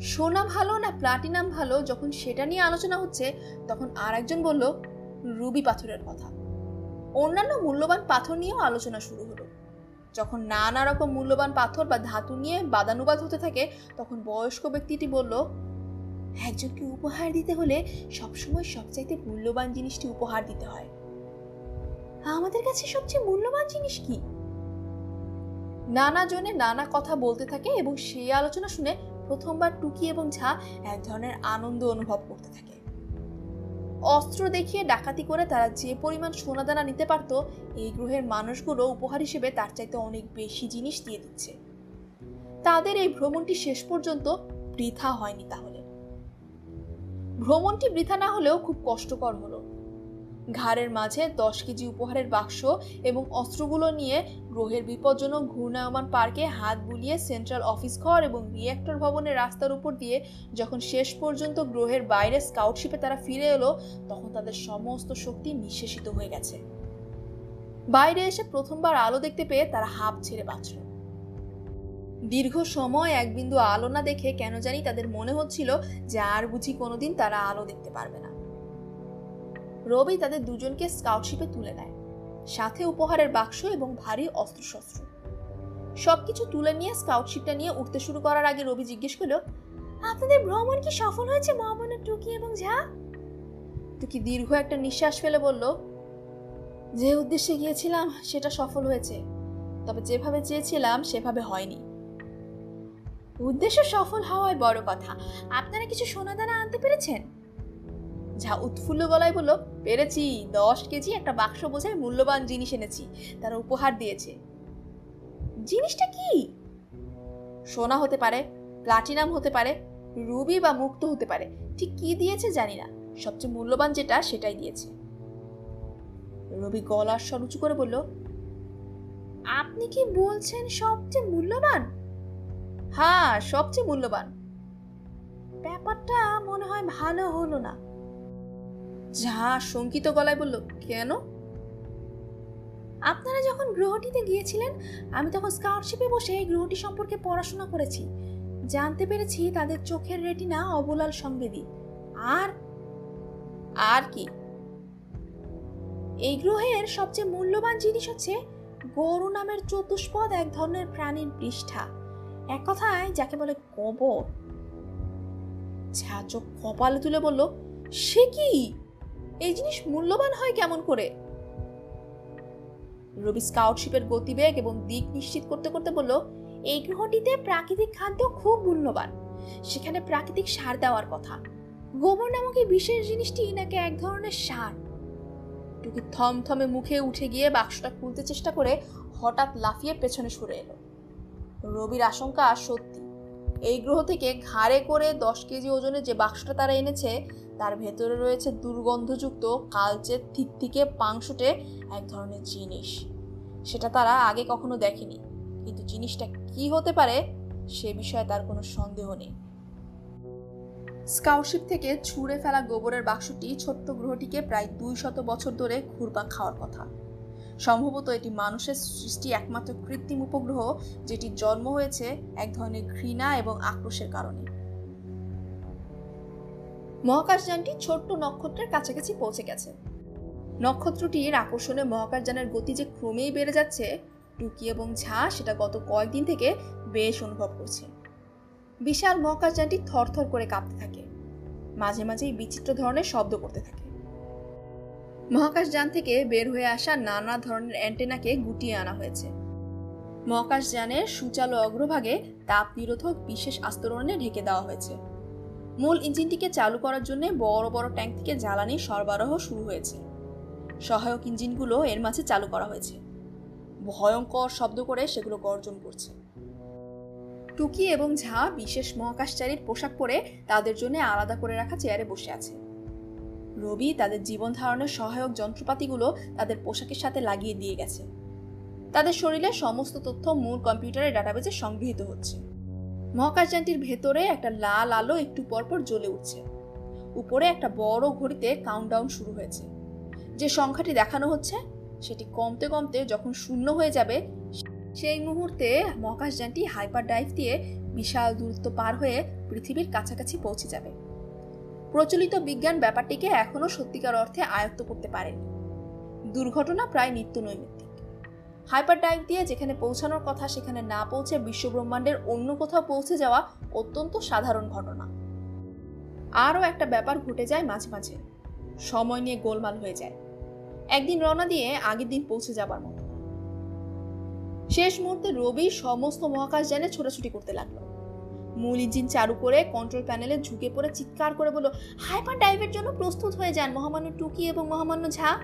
সোনা ভালো না প্লাটিনাম ভালো? যখন সেটা নিয়ে আলোচনা হচ্ছে, তখন আর একজন বলল, রুবি পাথরের কথা। অন্যান্য মূল্যবান পাথর নিয়েও আলোচনা শুরু হলো। যখন নানা রকম মূল্যবান পাথর বা ধাতু নিয়ে বাদানুবাদ হতে থাকে, তখন বয়স্ক ব্যক্তিটি বলল, একজনকে উপহার দিতে হলে সবসময় সবচাইতে মূল্যবান জিনিসটি উপহার দিতে হয়। আমাদের কাছে সবচেয়ে মূল্যবান জিনিস কি? নানা জনে নানা কথা বলতে থাকে এবং সেই আলোচনা শুনে প্রথমবার টুকি এবং ঝা এক ধরনের আনন্দ অনুভব করতে থাকে। অস্ত্র দেখিয়ে ডাকাতি করে তারা যে পরিমাণ সোনাদানা নিতে পারত, এই গ্রহের মানুষগুলো উপহার হিসেবে তার চাইতে অনেক বেশি জিনিস দিয়ে দিচ্ছে। তাদের এই ভ্রমণটি শেষ পর্যন্ত বৃথা হয়নি তাহলে। ভ্রমণটি বৃথা না হলেও খুব কষ্টকর হলো। ঘাড়ের মাঝে দশ কেজি উপহারের বাক্স এবং অস্ত্রগুলো নিয়ে গ্রহের বিপজ্জনক ঘূর্ণায়মান পার্কে হাত বুলিয়ে সেন্ট্রাল অফিস ঘর এবং রিয়েক্টর ভবনের রাস্তার উপর দিয়ে যখন শেষ পর্যন্ত গ্রহের বাইরে স্কাউটশিপে তারা ফিরে এলো, তখন তাদের সমস্ত শক্তি নিঃশেষিত হয়ে গেছে। বাইরে এসে প্রথমবার আলো দেখতে পেয়ে তারা হাঁপ ছেড়ে বাঁচল। দীর্ঘ সময় এক বিন্দু আলো না দেখে কেন জানি তাদের মনে হচ্ছিল যে আর বুঝি কোনোদিন তারা আলো দেখতে পারবে না। রবি তাদের দুজনকে স্কাউটশিপে তুলে নেয়। সাথে উপহারের বাক্স এবং ভারী অস্ত্রশস্ত্র। সবকিছু তুলে নিয়ে স্কাউটশিপটা নিয়ে উঠতে শুরু করার আগে রবি জিজ্ঞেস করল, আপনাদের ভ্রমণ কি সফল হয়েছে মহামনের টুকি এবং ঝা? টুকি দীর্ঘ একটা নিঃশ্বাস ফেলে বলল, যে উদ্দেশ্যে গিয়েছিলাম সেটা সফল হয়েছে, তবে যেভাবে চেয়েছিলাম সেভাবে হয়নি। উদ্দেশ্য সফল হওয়ায় বড় কথা। আপনারা কিছু সোনাদানা আনতে পেরেছেন? যা উৎফুল্ল গলায় বলল, পেরেছি, দশ কেজি একটা বাক্স বোঝায় মূল্যবান জিনিস এনেছি, তারা উপহার দিয়েছে। জিনিসটা কি? সোনা হতে পারে, প্লাটিনাম হতে পারে, রুবি বা মুক্ত হতে পারে, ঠিক কি দিয়েছে জানি না, সবচেয়ে মূল্যবান যেটা সেটাই দিয়েছে। রবি গলার স্বর উঁচু করে বলল, আপনি কি বলছেন সবচেয়ে মূল্যবান? হ্যাঁ সবচেয়ে মূল্যবান। ব্যাপারটা মনে হয় ভালো হলো না। যা শঙ্কিত গলায় বলল, কেন? আপনারা যখন গ্রহটিতে গিয়েছিলেন, আমি তখন স্কাউটশিপে বসে এই গ্রহটি সম্পর্কে পড়াশোনা করেছি। জানতে পেরেছি তাদের চোখের রেটিনা অবলাল সংবেদী। আর আর কি? এই গ্রহের সবচেয়ে মূল্যবান জিনিস হচ্ছে গরু নামের চতুষ্পদ এক ধরনের প্রাণীর পৃষ্ঠা। এক কথায় যাকে বলে কবর। ঝা চোখ কপালে তুলে বলল, সে কি? এই জিনিস মূল্যবান হয় কেমন করে? রবি স্কাউটশিপের গতিবেগ এবং দিক নিশ্চিত করতে করতে বলল, এই গ্রহটিতে প্রাকৃতিক খাদ্য খুব মূল্যবান। সেখানে প্রাকৃতিক সার দেওয়ার কথা। গোবর নামক এই বিশেষ জিনিসটি নাকি এক ধরনের সার? টুকি থমথমে মুখে উঠে গিয়ে বাক্সটা খুলতে চেষ্টা করে হঠাৎ লাফিয়ে পেছনে সরে এলো। রবির আশঙ্কা সত্যি। এই গ্রহ থেকে ঘাড়ে করে দশ কেজি ওজনের যে বাক্সটা তারা এনেছে তার ভেতরে রয়েছে দুর্গন্ধযুক্ত কালচে থিকথিকে পাংশুটে এক ধরনের জিনিস। সেটা তারা আগে কখনো দেখেনি। কিন্তু জিনিসটা কি হতে পারে, সে বিষয়ে তার কোনো সন্দেহ নেই। স্কাউশিপ থেকে ছুঁড়ে ফেলা গোবরের বাক্সটি ছোট্ট গ্রহটিকে প্রায় দুই শত বছর ধরে ঘুরপাক খাওয়ার কথা। সম্ভবত এটি মানুষের সৃষ্টি একমাত্র কৃত্রিম উপগ্রহ যেটি জন্ম হয়েছে এক ধরনের ঘৃণা এবং আক্রোশের কারণে। মহাকাশযানটি ছোট্ট নক্ষত্রের কাছাকাছি পৌঁছে গেছে। নক্ষত্রটির আকর্ষণে মহাকাশযানের গতি যে ক্রমেই বেড়ে যাচ্ছে, টুকি এবং ঝা সেটা গত কয়েকদিন থেকে বেশ অনুভব করছে। বিশাল মহাকাশযানটি থরথর করে কাঁপতে থাকে। মাঝে মাঝেই বিচিত্র ধরনের শব্দ করতে থাকে। মহাকাশযান থেকে বের হয়ে আসা নানা ধরনের অ্যান্টেনাকে গুটিয়ে আনা হয়েছে। মহাকাশযানের সুচালো অগ্রভাগে তাপ নিরোধক বিশেষ আস্তরণে ঢেকে দেওয়া হয়েছে। মূল ইঞ্জিনটিকে চালু করার জন্য বড় বড় ট্যাঙ্ক থেকে জ্বালানি সরবরাহ শুরু হয়েছে। সহায়ক ইঞ্জিনগুলো এর মাঝে চালু করা হয়েছে। ভয়ঙ্কর শব্দ করে সেগুলো গর্জন করছে। টুকি এবং ঝা বিশেষ মহাকাশচারীর পোশাক পরে তাদের জন্য আলাদা করে রাখা চেয়ারে বসে আছে। রবি তাদের জীবন ধারণের সহায়ক যন্ত্রপাতিগুলো তাদের পোশাকের সাথে লাগিয়ে দিয়ে গেছে। তাদের শরীরে সমস্ত তথ্য মূল কম্পিউটারের ডাটাবেজে সংগৃহীত হচ্ছে। মহাকাশযানটির ভেতরে একটা লাল আলো একটু পরপর জ্বলে উঠছে। উপরে একটা বড় ঘড়িতে কাউন্টডাউন শুরু হয়েছে। যে সংখ্যাটি দেখানো হচ্ছে, সেটি কমতে কমতে যখন শূন্য হয়ে যাবে, সেই মুহূর্তে মহাকাশযানটি হাইপার ডাইভ দিয়ে বিশাল দূরত্ব পার হয়ে পৃথিবীর কাছাকাছি পৌঁছে যাবে। প্রচলিত বিজ্ঞান ব্যাপারটিকে এখনও সত্যিকার অর্থে আয়ত্ত করতে পারেনি। দুর্ঘটনা প্রায় নিত্য নৈমিত্তিক হাইপার ডাইভ দিয়ে যেখানে পৌঁছানোর কথা সেখানে না পৌঁছে বিশ্বব্রহ্মাণ্ডের অন্য কোথাও পৌঁছে যাওয়া অত্যন্ত সাধারণ ঘটনা। আরও একটা ব্যাপার ঘটে যায় মাঝে মাঝে। সময় নিয়ে গোলমাল হয়ে যায়। একদিন রওনা দিয়ে আগের দিন পৌঁছে যাবার মতো। শেষ মুহূর্তে রবি সমস্ত মহাকাশ যানে ছোটাছুটি করতে লাগল। মূল ইঞ্জিন চালু করে কন্ট্রোল প্যানেলে ঝুঁকে পড়ে চিৎকার করে বলল, হাইপার ডাইভের জন্য প্রস্তুত হয়ে যান মহামান্য টুকি এবং মহামান্য ঝা।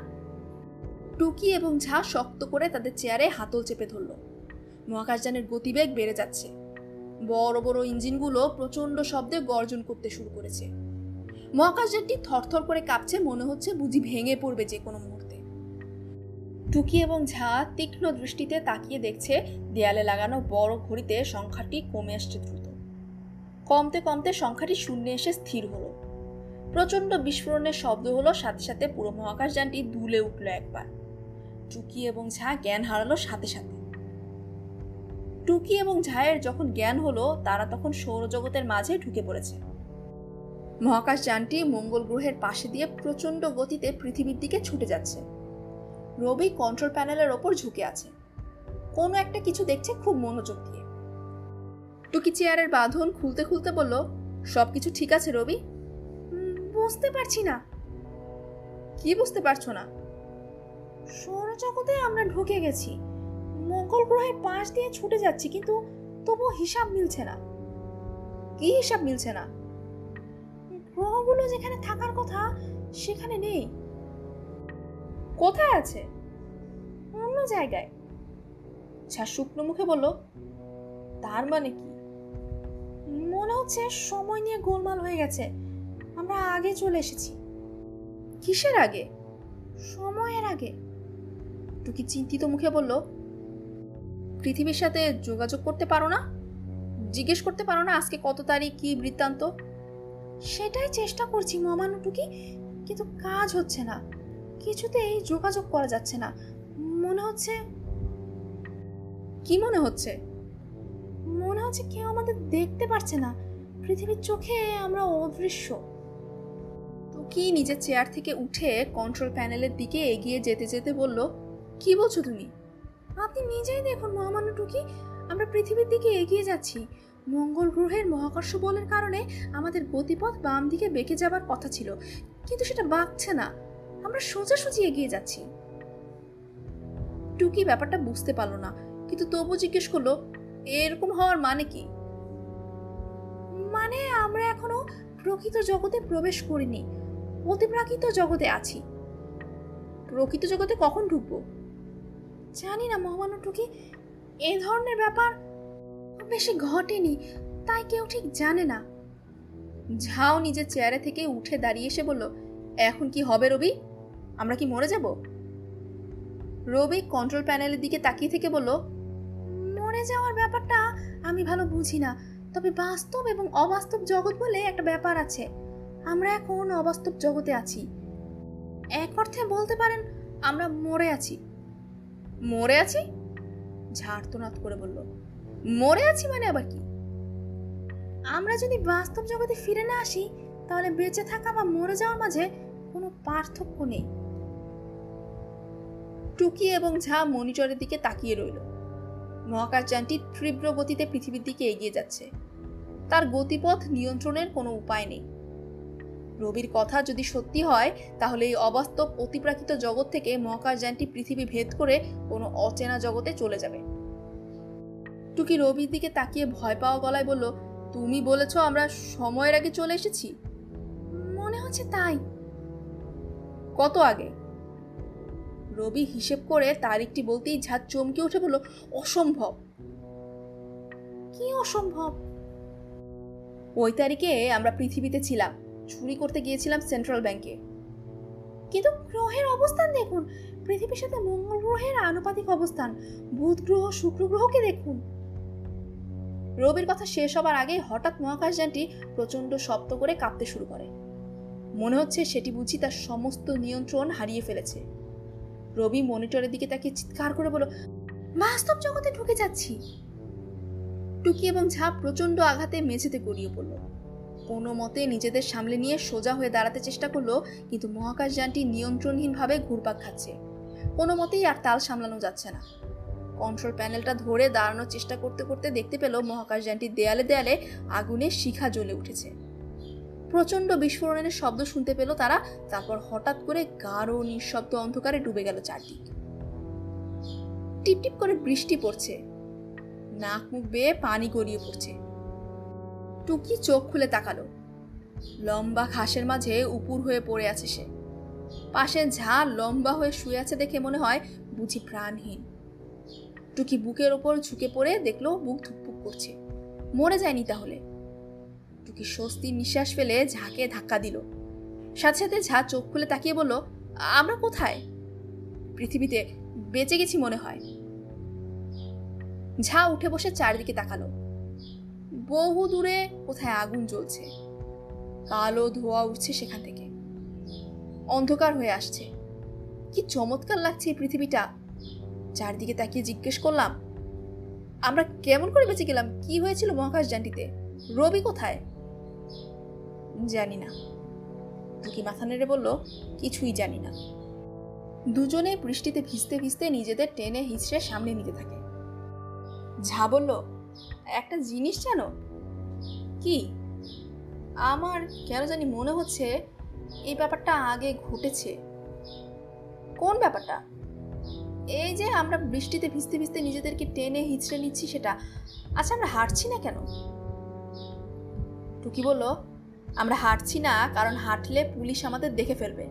টুকি এবং ঝা শক্ত করে তাদের চেয়ারে হাতল চেপে ধরল। মহাকাশযানের গতিবেগ বেড়ে যাচ্ছে। বড় বড় ইঞ্জিনগুলো প্রচণ্ড শব্দে গর্জন করতে শুরু করেছে। মহাকাশযানটি থরথর করে কাঁপছে মনে হচ্ছে বুঝি ভেঙে পড়বে যে কোনো মুহূর্তে। টুকি এবং ঝা তীক্ষ্ণ দৃষ্টিতে তাকিয়ে দেখছে দেয়ালে লাগানো বড় ঘড়িতে সংখ্যাটি কমে আসছে দ্রুত। কমতে কমতে সংখ্যাটি শূন্যে এসে স্থির হলো। প্রচণ্ড বিস্ফোরণের শব্দ হলো সাথে সাথে পুরো মহাকাশযানটি দুলে উঠল একবার। টুকি এবং ঝা জ্ঞান হারালো সাথে সাথে। টুকি এবং ঝায়ের যখন জ্ঞান হলো, তারা তখন সৌরজগতের মাঝে ঢুকে পড়েছে। মহাকাশযানটি মঙ্গল গ্রহের পাশে দিয়ে প্রচণ্ড গতিতে পৃথিবীর দিকে ছুটে যাচ্ছে। রবি কন্ট্রোল প্যানেলের ওপর ঝুঁকে আছে। কোনো একটা কিছু দেখছে খুব মনোযোগ দিয়ে। টুকি চেয়ারের বাঁধন খুলতে খুলতে বলল, সব কিছু ঠিক আছে রবি? বুঝতে পারছি না। কি বুঝতে পারছ না? সৌরজগতে আমরা ঢুকে গেছি। মঙ্গল গ্রহের পাশ দিয়ে ছুটে যাচ্ছি, কিন্তু তবু হিসাব মিলছে না। কি হিসাব মিলছে না? গ্রহগুলো যেখানে থাকার কথা, সেখানে নেই। কোথায় আছে? অন্য জায়গায়। ঝা শুকনো মুখে বলল, তার মানে কি? মনে হচ্ছে সময় নিয়ে গোলমাল হয়ে গেছে। আমরা আগে চলে এসেছি। কিসের আগে? সময়ের আগে। টুকি চিন্তিত মুখে বলল, পৃথিবীর সাথে যোগাযোগ করতে পারো না? জিজ্ঞেস করতে পারো না আজকে কত তারিখ, কি বৃত্তান্ত? সেটাই চেষ্টা করছি মহামান্য টুকি, কিন্তু কাজ হচ্ছে না। কিছুতেই যোগাযোগ করা যাচ্ছে না। মনে হচ্ছে কি মনে হচ্ছে? মনে হচ্ছে কেউ আমাদের দেখতে পারছে না। পৃথিবীর চোখে আমরা অদৃশ্য। তো কি নিজের চেয়ার থেকে উঠে কন্ট্রোল প্যানেলের দিকে এগিয়ে যেতে যেতে বলল কি বলছো তুমি? আপনি নিজেই দেখুন মহামান্য টুকি, আমরা পৃথিবীর দিকে এগিয়ে যাচ্ছি। মঙ্গল গ্রহের মহাকর্ষ বলের কারণে আমাদের গতিপথ বাম দিকে বেঁকে যাবার কথা ছিল, কিন্তু সেটা বাঁকছে না। আমরা সোজাসুজি এগিয়ে যাচ্ছি। টুকি ব্যাপারটা বুঝতে পারল না, কিন্তু তবু জিজ্ঞেস করল, এরকম হওয়ার মানে কি? মানে আমরা এখনও প্রকৃত জগতে প্রবেশ করিনি, অতিপ্রাকৃত জগতে আছি। প্রকৃত জগতে কখন ঢুকবো? জানি না, মহামান্য টুকি, এ ধরনের ব্যাপার বেশি ঘটেনি, তাই কেউ ঠিক জানে না। ঝাও নিজের চেয়ারে থেকে উঠে দাঁড়িয়ে এসে বলল, এখন কি হবে রবি? আমরা কি মরে যাব? রবি কন্ট্রোল প্যানেলের দিকে তাকিয়ে থেকে বলল, মরে যাওয়ার ব্যাপারটা আমি ভালো বুঝি না, তবে বাস্তব এবং অবাস্তব জগৎ বলে একটা ব্যাপার আছে। আমরা এখন অবাস্তব জগতে আছি। এক অর্থে বলতে পারেন, আমরা মরে আছি। মরে আছি? ঝাড়তোনাত করে বলল, মরে আছি মানে আবার কি? আমরা যদি বাস্তব জগতে ফিরে না আসি, তাহলে বেঁচে থাকা বা মরে যাওয়ার মাঝে কোনো পার্থক্য নেই। টুকি এবং ঝা মনিটরের দিকে তাকিয়ে রইল। মহাকাশযানটি তীব্র গতিতে পৃথিবীর দিকে এগিয়ে যাচ্ছে। তার গতিপথ নিয়ন্ত্রণের কোনো উপায় নেই। রবির কথা যদি সত্যি হয়, তাহলে এই অবাস্তব অতিপ্রাকৃত জগৎ থেকে মহাকাশযানটি পৃথিবী ভেদ করে কোনো অচেনা জগতে চলে যাবে। টুকি রবির দিকে তাকিয়ে ভয় পাওয়া গলায় বলল, তুমি বলেছ আমরা সময়ের আগে চলে এসেছি? মনে হচ্ছে তাই। কত আগে? রবি হিসেব করে তারিখটি বলতেই ঝাঁত চমকে উঠে বলল, অসম্ভব। কি অসম্ভব? ওই তারিখে আমরা পৃথিবীতে ছিলাম। চুরি করতে গিয়েছিলাম সেন্ট্রাল ব্যাংকে। কিন্তু গ্রহের অবস্থান দেখুন, পৃথিবীর সাথে মঙ্গল গ্রহের আনুপাতিক অবস্থান, বুধ গ্রহ, শুক্র গ্রহকে দেখুন। রবির কথা শেষ হবার আগে হঠাৎ মহাকাশযানটি প্রচণ্ড শব্দ করে কাঁপতে শুরু করে। মনে হচ্ছে সেটি বুঝি তার সমস্ত নিয়ন্ত্রণ হারিয়ে ফেলেছে। রবি মনিটরের দিকে তাকে চিৎকার করে বলো বাস্তব জগতে ঢুকে যাচ্ছি। টুকি এবং ঝাঁপ প্রচণ্ড আঘাতে মেঝেতে গড়িয়ে পড়ল। কোনো মতে নিজেদের সামলে নিয়ে সোজা হয়ে দাঁড়াতে চেষ্টা করল, কিন্তু মহাকাশযানটি নিয়ন্ত্রণহীনভাবে ঘুরপাক খাচ্ছে। কোনো মতেই আর তাল সামলানো যাচ্ছে না। কন্ট্রোল প্যানেলটা ধরে দাঁড়ানোর চেষ্টা করতে করতে দেখতে পেল মহাকাশযানটির দেয়ালে দেয়ালে আগুনের শিখা জ্বলে উঠেছে। প্রচণ্ড বিস্ফোরণের শব্দ শুনতে পেল তারা, তারপর হঠাৎ করে গাঢ় নিঃশব্দ অন্ধকারে ডুবে গেল চারদিক। টিপটিপ করে বৃষ্টি পড়ছে। নাক মুখ বেয়ে পানি গড়িয়ে পড়ছে। টুকি চোখ খুলে তাকালো। লম্বা ঘাসের মাঝে উপুর হয়ে পড়ে আছে সে। পাশে ঝা লম্বা হয়ে শুয়ে আছে দেখে মনে হয় বুঝি প্রাণহীন। টুকি বুকের ওপর ঝুঁকে পড়ে দেখল বুক ধুকপুক করছে। মরে যায়নি তাহলে। টুকি স্বস্তির নিঃশ্বাস ফেলে ঝাঁকে ধাক্কা দিল। সাথে সাথে ঝা চোখ খুলে তাকিয়ে বলল, আমরা কোথায়? পৃথিবীতে বেঁচে গেছি মনে হয়। ঝা উঠে বসে চারিদিকে তাকালো। বহু দূরে কোথায় আগুন জ্বলছে। কালো ধোয়া উঠছে সেখান থেকে। অন্ধকার হয়ে আসছে। কি চমৎকার লাগছে এই পৃথিবীটা। চারদিকে তাকিয়ে জিজ্ঞেস করলাম, আমরা কেমন করে বেঁচে গেলাম? কি হয়েছিল মহাকাশ যানটিতে? রবি কোথায়? জানি না। টুকি মাথা নেড়ে বলল, কিছুই জানি না। দুজনে বৃষ্টিতে ভিজতে ভিজতে নিজেদের টেনে হিচড়ে সামনে নিতে থাকে। ঝা বলল একটা জিনিস জানো? কি? আমার কেন জানি মনে হচ্ছে এই ব্যাপারটা আগে ঘটেছে। কোন ব্যাপারটা? এই যে আমরা বৃষ্টিতে ভিজতে ভিজতে নিজেদেরকে টেনে হিচড়ে নিচ্ছি সেটা আচ্ছা আমরা হাঁটছি না কেন? টুকি বলল, আমরা হাঁটছি না কারণ হাঁটলে পুলিশ আমাদের দেখে ফেলবে।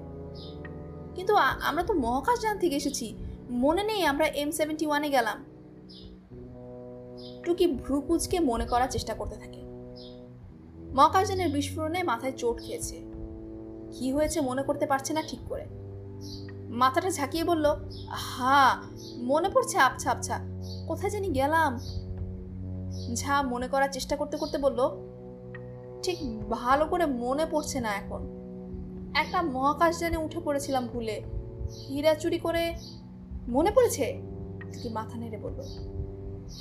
কিন্তু আমরা তো মহাকাশ যান থেকে এসেছি। মনে নেই আমরা এম সেভেন্টি ওয়ানে গেলাম। টুকি ভ্রুকুচকে মনে করার চেষ্টা করতে থাকে। মহাকাশযানের বিস্ফোরণে মাথায় চোট খেয়েছে। কি হয়েছে মনে করতে পারছে না ঠিক করে। মাথাটা ঝাঁকিয়ে বলল হা মনে পড়ছে আবছা আবছা, কোথায় জানি গেলাম। ঝা মনে করার চেষ্টা করতে করতে বলল, ঠিক ভালো করে মনে পড়ছে না এখন। একটা মহাকাশযানে উঠে পড়েছিলাম ভুলে। হীরা চুরি করে মনে পড়েছে? মাথা নেড়ে বলল।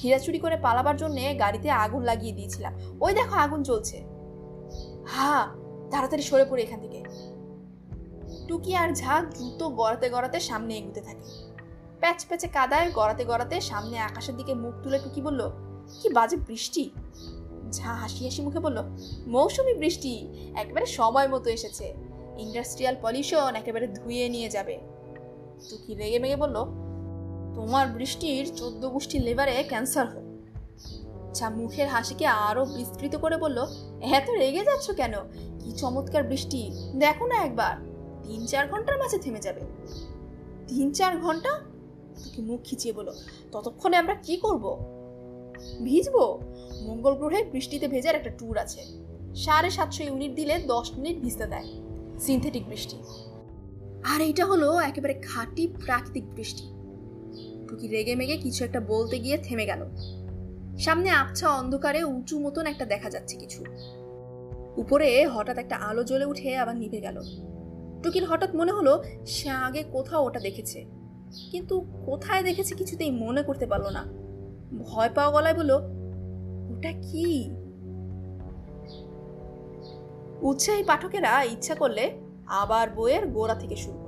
হীরা চুরি করে পালাবার জন্যে গাড়িতে আগুন লাগিয়ে দিয়েছিলাম। ওই দেখো আগুন জ্বলছে। হা, তাড়াতাড়ি সরে পড়ে এখান থেকে। টুকি আর ঝাঁক দ্রুত গড়াতে গড়াতে সামনে এগুতে থাকে। প্যাচ প্যাচে কাদায় গড়াতে গড়াতে সামনে আকাশের দিকে মুখ তুলে টুকি বলল, কি বাজে বৃষ্টি? ঝা হাসি হাসি মুখে বলল, মৌসুমি বৃষ্টি, একেবারে সময় মতো এসেছে। ইন্ডাস্ট্রিয়াল পলিউশন একেবারে ধুয়ে নিয়ে যাবে। টুকি রেগে মেগে বলল তোমার বৃষ্টির চোদ্দ গোষ্ঠীর লেবারে ক্যান্সার হোক ঝা মুখের হাসিকে আরও বিস্তৃত করে বলল, এত রেগে যাচ্ছ কেন? কি চমৎকার বৃষ্টি। দেখো না একবার। তিন চার ঘণ্টার মাঝে থেমে যাবে। তিন চার ঘণ্টা? তোকে মুখ খিচিয়ে বলো ততক্ষণে আমরা কি করব? ভিজবো? মঙ্গল গ্রহে বৃষ্টিতে ভেজার একটা ট্যুর আছে। সাড়ে সাতশো ইউনিট দিলে দশ মিনিট ভিজতে দেয়। সিনথেটিক বৃষ্টি। আর এইটা হলো একেবারে খাঁটি প্রাকৃতিক বৃষ্টি। টুকি রেগে মেগে কিছু একটা বলতে গিয়ে থেমে গেল। সামনে আবছা অন্ধকারে উঁচু মতন একটা দেখা যাচ্ছে কিছু। উপরে হঠাৎ একটা আলো জ্বলে উঠে আবার নিভে গেল। টুকির হঠাৎ মনে হলো সে আগে কোথাও ওটা দেখেছে। কিন্তু কোথায় দেখেছে কিছুতেই মনে করতে পারল না। ভয় পাওয়া গলায় বলল, ওটা কি? উৎসাহী পাঠকেরা ইচ্ছা করলে আবার বইয়ের গোড়া থেকে শুরু